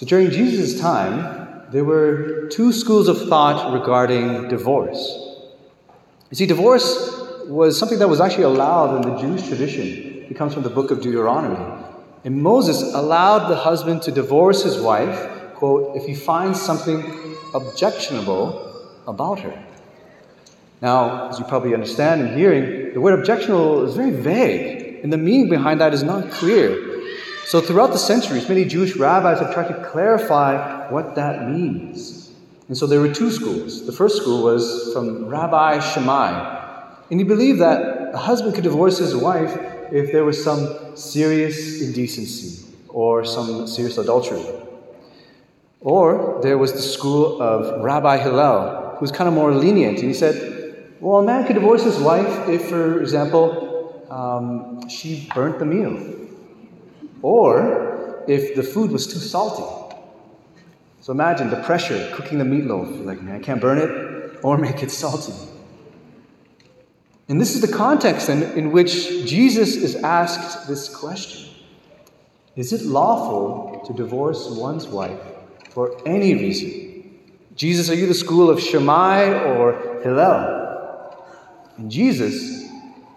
So during Jesus' time, there were two schools of thought regarding divorce. You see, divorce was something that was actually allowed in the Jewish tradition. It comes from the book of Deuteronomy. And Moses allowed the husband to divorce his wife, quote, if he finds something objectionable about her. Now, as you probably understand and hearing, the word objectionable is very vague, and the meaning behind that is not clear. So, throughout the centuries, many Jewish rabbis have tried to clarify what that means. And so, there were two schools. The first school was from Rabbi Shammai, and he believed that a husband could divorce his wife if there was some serious indecency or some serious adultery. Or there was the school of Rabbi Hillel, who was kind of more lenient. And he said, well, a man could divorce his wife if, for example, um, she burnt the meal, or if the food was too salty. So imagine the pressure cooking the meatloaf. You're like, man, I can't burn it or make it salty. And this is the context in, in which Jesus is asked this question Is it lawful to divorce one's wife for any reason? Jesus, are you the school of Shammai or Hillel? And Jesus,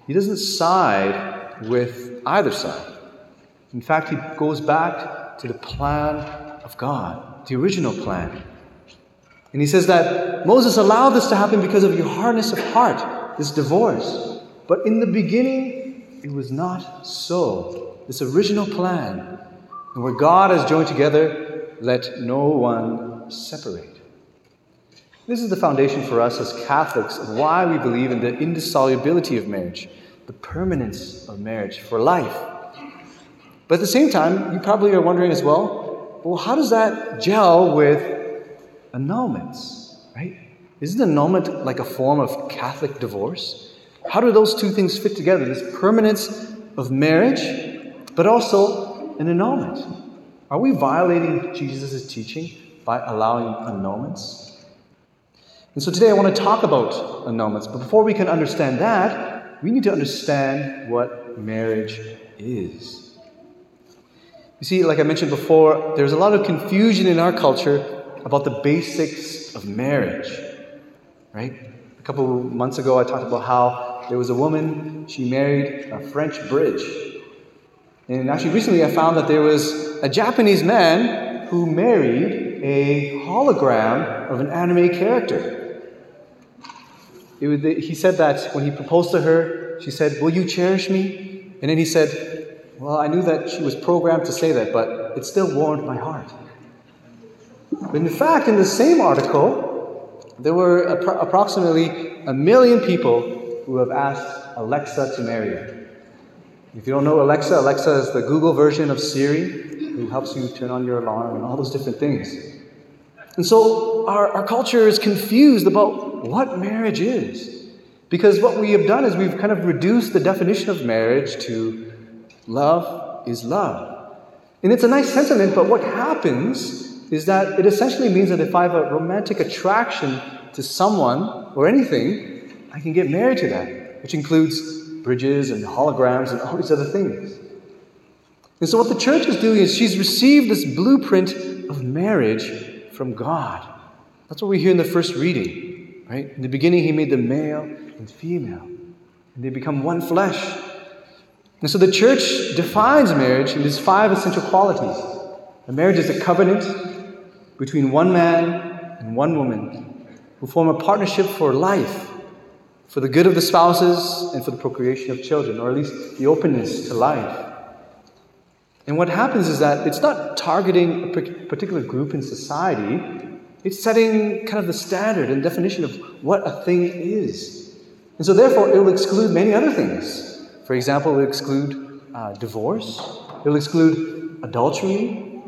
he doesn't side with either side. In fact, he goes back to the plan of God, the original plan. And he says that Moses allowed this to happen because of your hardness of heart this divorce. But in the beginning, it was not so. This original plan, and where God has joined together, let no one separate. This is the foundation for us as Catholics of why we believe in the indissolubility of marriage, the permanence of marriage for life. But at the same time, you probably are wondering as well well, how does that gel with annulments, right? Isn't annulment like a form of Catholic divorce? How do those two things fit together? This permanence of marriage, but also an annulment. Are we violating Jesus' teaching by allowing annulments? And so today I want to talk about annulments. But before we can understand that, we need to understand what marriage is. You see, like I mentioned before, there's a lot of confusion in our culture about the basics of marriage right? A couple months ago, I talked about how there was a woman, she married a French bridge. And actually, recently I found that there was a Japanese man who married a hologram of an anime character. Was, he said that when he proposed to her, she said, Will you cherish me? And then he said, Well, I knew that she was programmed to say that, but it still warmed my heart. But in fact, in the same article, there were appro- approximately a million people who have asked Alexa to marry them. If you don't know Alexa, Alexa is the Google version of Siri who helps you turn on your alarm and all those different things. And so our, our culture is confused about what marriage is. Because what we have done is we've kind of reduced the definition of marriage to love is love. And it's a nice sentiment, but what happens is that it essentially means that if I have a romantic attraction to someone or anything, I can get married to that, which includes bridges and holograms and all these other things. And so, what the church is doing is she's received this blueprint of marriage from God. That's what we hear in the first reading, right? In the beginning, He made them male and female, and they become one flesh. And so, the church defines marriage in these five essential qualities. A marriage is a covenant between one man and one woman who form a partnership for life, for the good of the spouses and for the procreation of children, or at least the openness to life. And what happens is that it's not targeting a particular group in society, it's setting kind of the standard and definition of what a thing is. And so, therefore, it will exclude many other things. For example, it will exclude uh, divorce, it will exclude adultery,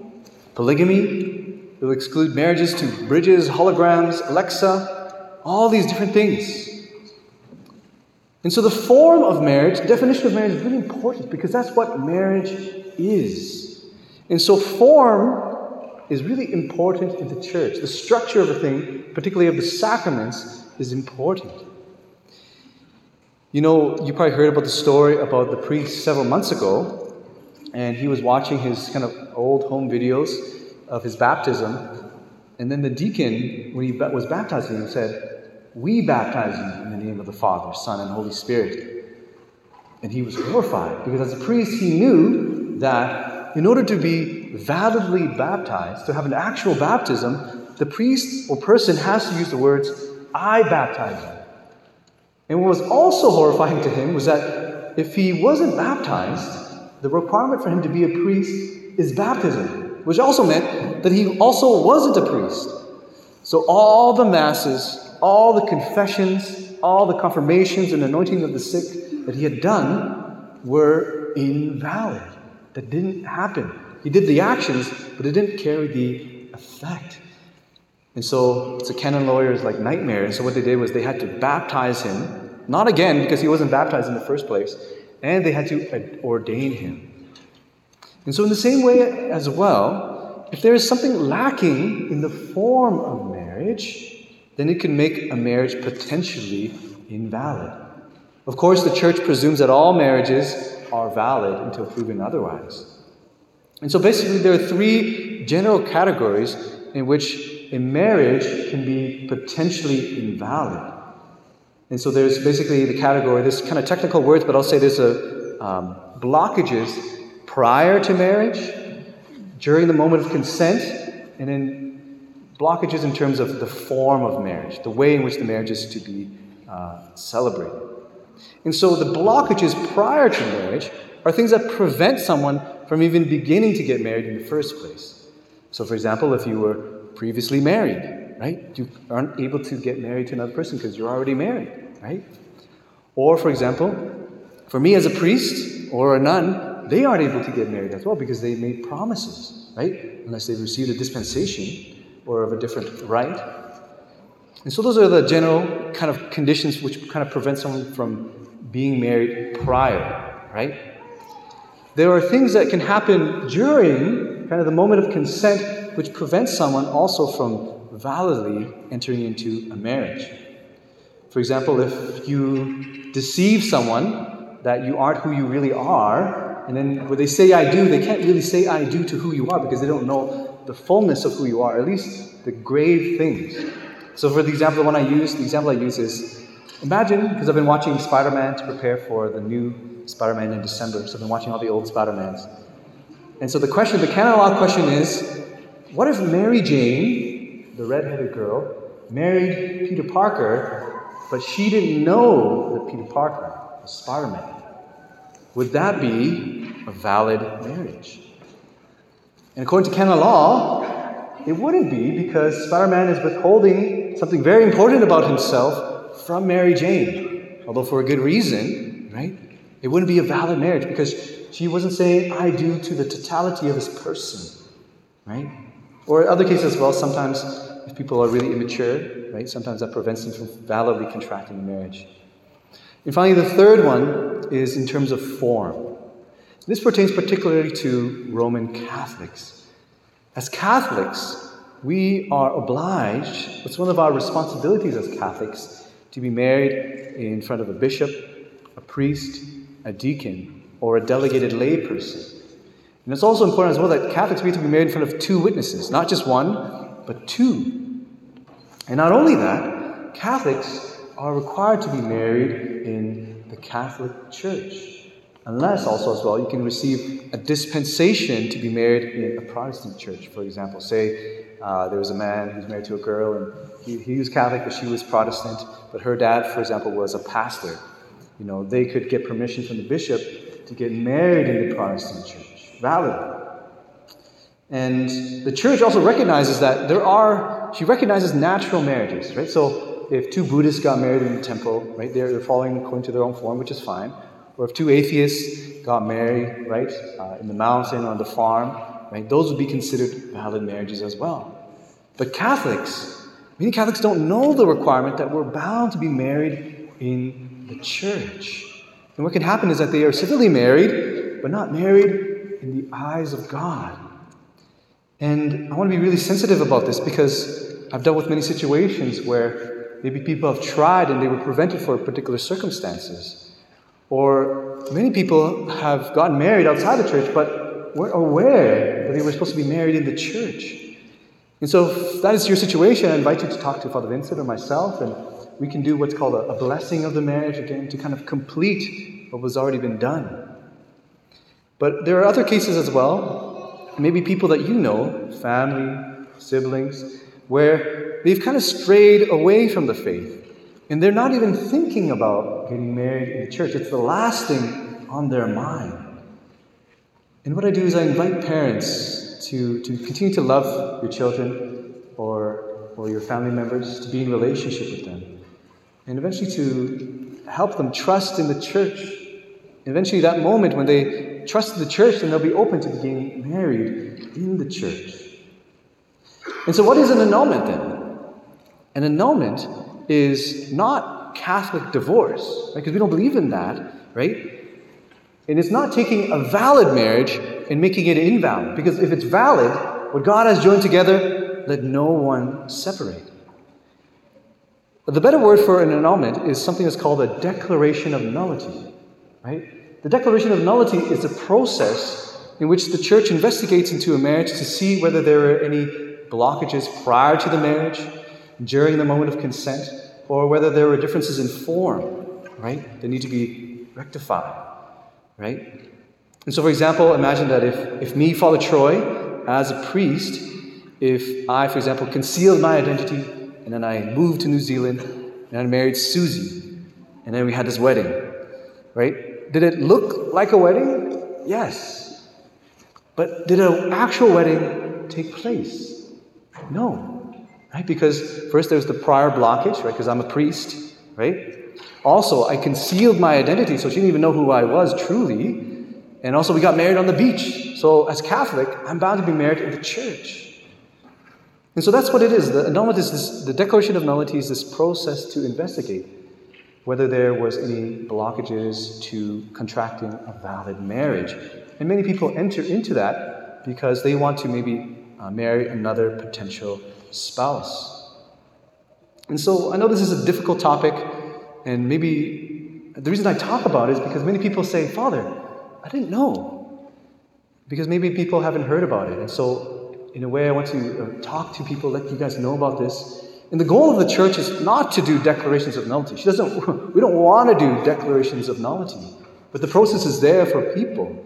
polygamy, it will exclude marriages to bridges, holograms, Alexa, all these different things. And so the form of marriage, definition of marriage is really important because that's what marriage is. And so form is really important in the church. The structure of a thing, particularly of the sacraments, is important. You know, you probably heard about the story about the priest several months ago, and he was watching his kind of old home videos, of his baptism. And then the deacon, when he was baptizing him, said, We baptize you in the name of the Father, Son, and Holy Spirit. And he was horrified because as a priest, he knew that in order to be validly baptized, to have an actual baptism, the priest or person has to use the words, I baptize you. And what was also horrifying to him was that if he wasn't baptized, the requirement for him to be a priest is baptism, which also meant that he also wasn't a priest. So all the masses, all the confessions, all the confirmations and anointing of the sick that he had done were invalid. That didn't happen. He did the actions, but it didn't carry the effect. And so it's a canon lawyer's like nightmare. And so what they did was they had to baptize him, not again because he wasn't baptized in the first place, and they had to ordain him. And so, in the same way as well, if there is something lacking in the form of marriage, then it can make a marriage potentially invalid. Of course, the church presumes that all marriages are valid until proven otherwise. And so, basically, there are three general categories in which a marriage can be potentially invalid. And so there's basically the category, this kind of technical words, but I'll say there's a um, blockages prior to marriage, during the moment of consent, and then blockages in terms of the form of marriage, the way in which the marriage is to be uh, celebrated. And so the blockages prior to marriage are things that prevent someone from even beginning to get married in the first place. So, for example, if you were previously married, right? You aren't able to get married to another person because you're already married, right? Or, for example, for me as a priest or a nun, they aren't able to get married as well because they made promises, rite? Unless they've received a dispensation or of a different right. And so those are the general kind of conditions which kind of prevent someone from being married prior, right? There are things that can happen during kind of the moment of consent which prevents someone also from validly entering into a marriage. For example, if you deceive someone that you aren't who you really are, and then when they say I do, they can't really say I do to who you are because they don't know the fullness of who you are, at least the grave things. So, for the example, the one I use, the example I use is imagine, because I've been watching Spider Man to prepare for the new Spider Man in December, so I've been watching all the old Spider Mans. And so the question, the canon law question is what if Mary Jane, the redheaded girl, married Peter Parker, but she didn't know that Peter Parker was Spider Man? Would that be a valid marriage? And according to canon law, it wouldn't be because Spider Man is withholding something very important about himself from Mary Jane, although for a good reason, right? It wouldn't be a valid marriage because she wasn't saying, I do to the totality of his person, right? Or other cases as well, sometimes if people are really immature, right, sometimes that prevents them from validly contracting a marriage. And finally, the third one is in terms of form. This pertains particularly to Roman Catholics. As Catholics, we are obliged, it's one of our responsibilities as Catholics, to be married in front of a bishop, a priest, a deacon, or a delegated layperson. And it's also important as well that Catholics be to be married in front of two witnesses, not just one, but two. And not only that, Catholics are required to be married in the Catholic Church. Unless also as well you can receive a dispensation to be married in a Protestant church. For example, say uh, there was a man who's married to a girl and he, he was Catholic but she was Protestant, but her dad, for example, was a pastor. You know, they could get permission from the bishop to get married in the Protestant church valid. And the church also recognizes that there are, she recognizes natural marriages, right? So if two Buddhists got married in the temple, right, they're, they're following according to their own form, which is fine. Or if two atheists got married, right, uh, in the mountain or on the farm, right, those would be considered valid marriages as well. But Catholics, many Catholics don't know the requirement that we're bound to be married in the church. And what can happen is that they are civilly married, but not married in the eyes of God. And I want to be really sensitive about this because I've dealt with many situations where maybe people have tried and they were prevented for particular circumstances. Or many people have gotten married outside the church, but weren't aware that they were supposed to be married in the church. And so, if that is your situation, I invite you to talk to Father Vincent or myself, and we can do what's called a, a blessing of the marriage again to kind of complete what was already been done. But there are other cases as well, maybe people that you know, family, siblings, where they've kind of strayed away from the faith. And they're not even thinking about getting married in the church. It's the last thing on their mind. And what I do is I invite parents to, to continue to love your children or, or your family members, to be in relationship with them, and eventually to help them trust in the church. Eventually, that moment when they trust the church, then they'll be open to getting married in the church. And so, what is an annulment then? An annulment is not Catholic divorce, right? Because we don't believe in that, right? And it's not taking a valid marriage and making it invalid. Because if it's valid, what God has joined together, let no one separate. The better word for an annulment is something that's called a declaration of nullity, right? The declaration of nullity is a process in which the church investigates into a marriage to see whether there are any blockages prior to the marriage, during the moment of consent, or whether there were differences in form, right, that need to be rectified, right? And so, for example, imagine that if, if me, Father Troy, as a priest, if I, for example, concealed my identity and then I moved to New Zealand and I married Susie, and then we had this wedding, right? Did it look like a wedding? Yes. But did an actual wedding take place? No. Right? Because first there's the prior blockage, right? Because I'm a priest, right? Also, I concealed my identity, so she didn't even know who I was truly. And also, we got married on the beach. So, as Catholic, I'm bound to be married in the church. And so that's what it is. The annulment is this, the declaration of nullity is this process to investigate whether there was any blockages to contracting a valid marriage. And many people enter into that because they want to maybe uh, marry another potential spouse. And so I know this is a difficult topic, and maybe the reason I talk about it is because many people say, Father, I didn't know. Because maybe people haven't heard about it. And so, in a way, I want to uh, talk to people, let you guys know about this. And the goal of the church is not to do declarations of nullity. She doesn't, we don't want to do declarations of nullity. But the process is there for people.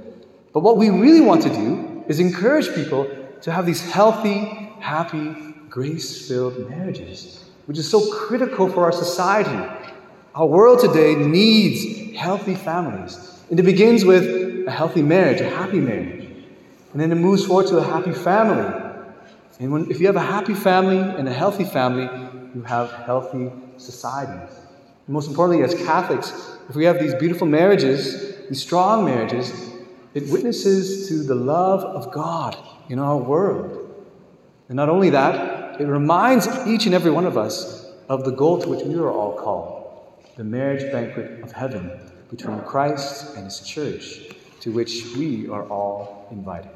But what we really want to do is encourage people to have these healthy, happy, grace filled marriages, which is so critical for our society. Our world today needs healthy families. And it begins with a healthy marriage, a happy marriage. And then it moves forward to a happy family. And when, if you have a happy family and a healthy family, you have healthy societies. And most importantly, as Catholics, if we have these beautiful marriages, these strong marriages, it witnesses to the love of God in our world. And not only that, it reminds each and every one of us of the goal to which we are all called the marriage banquet of heaven between Christ and his church, to which we are all invited.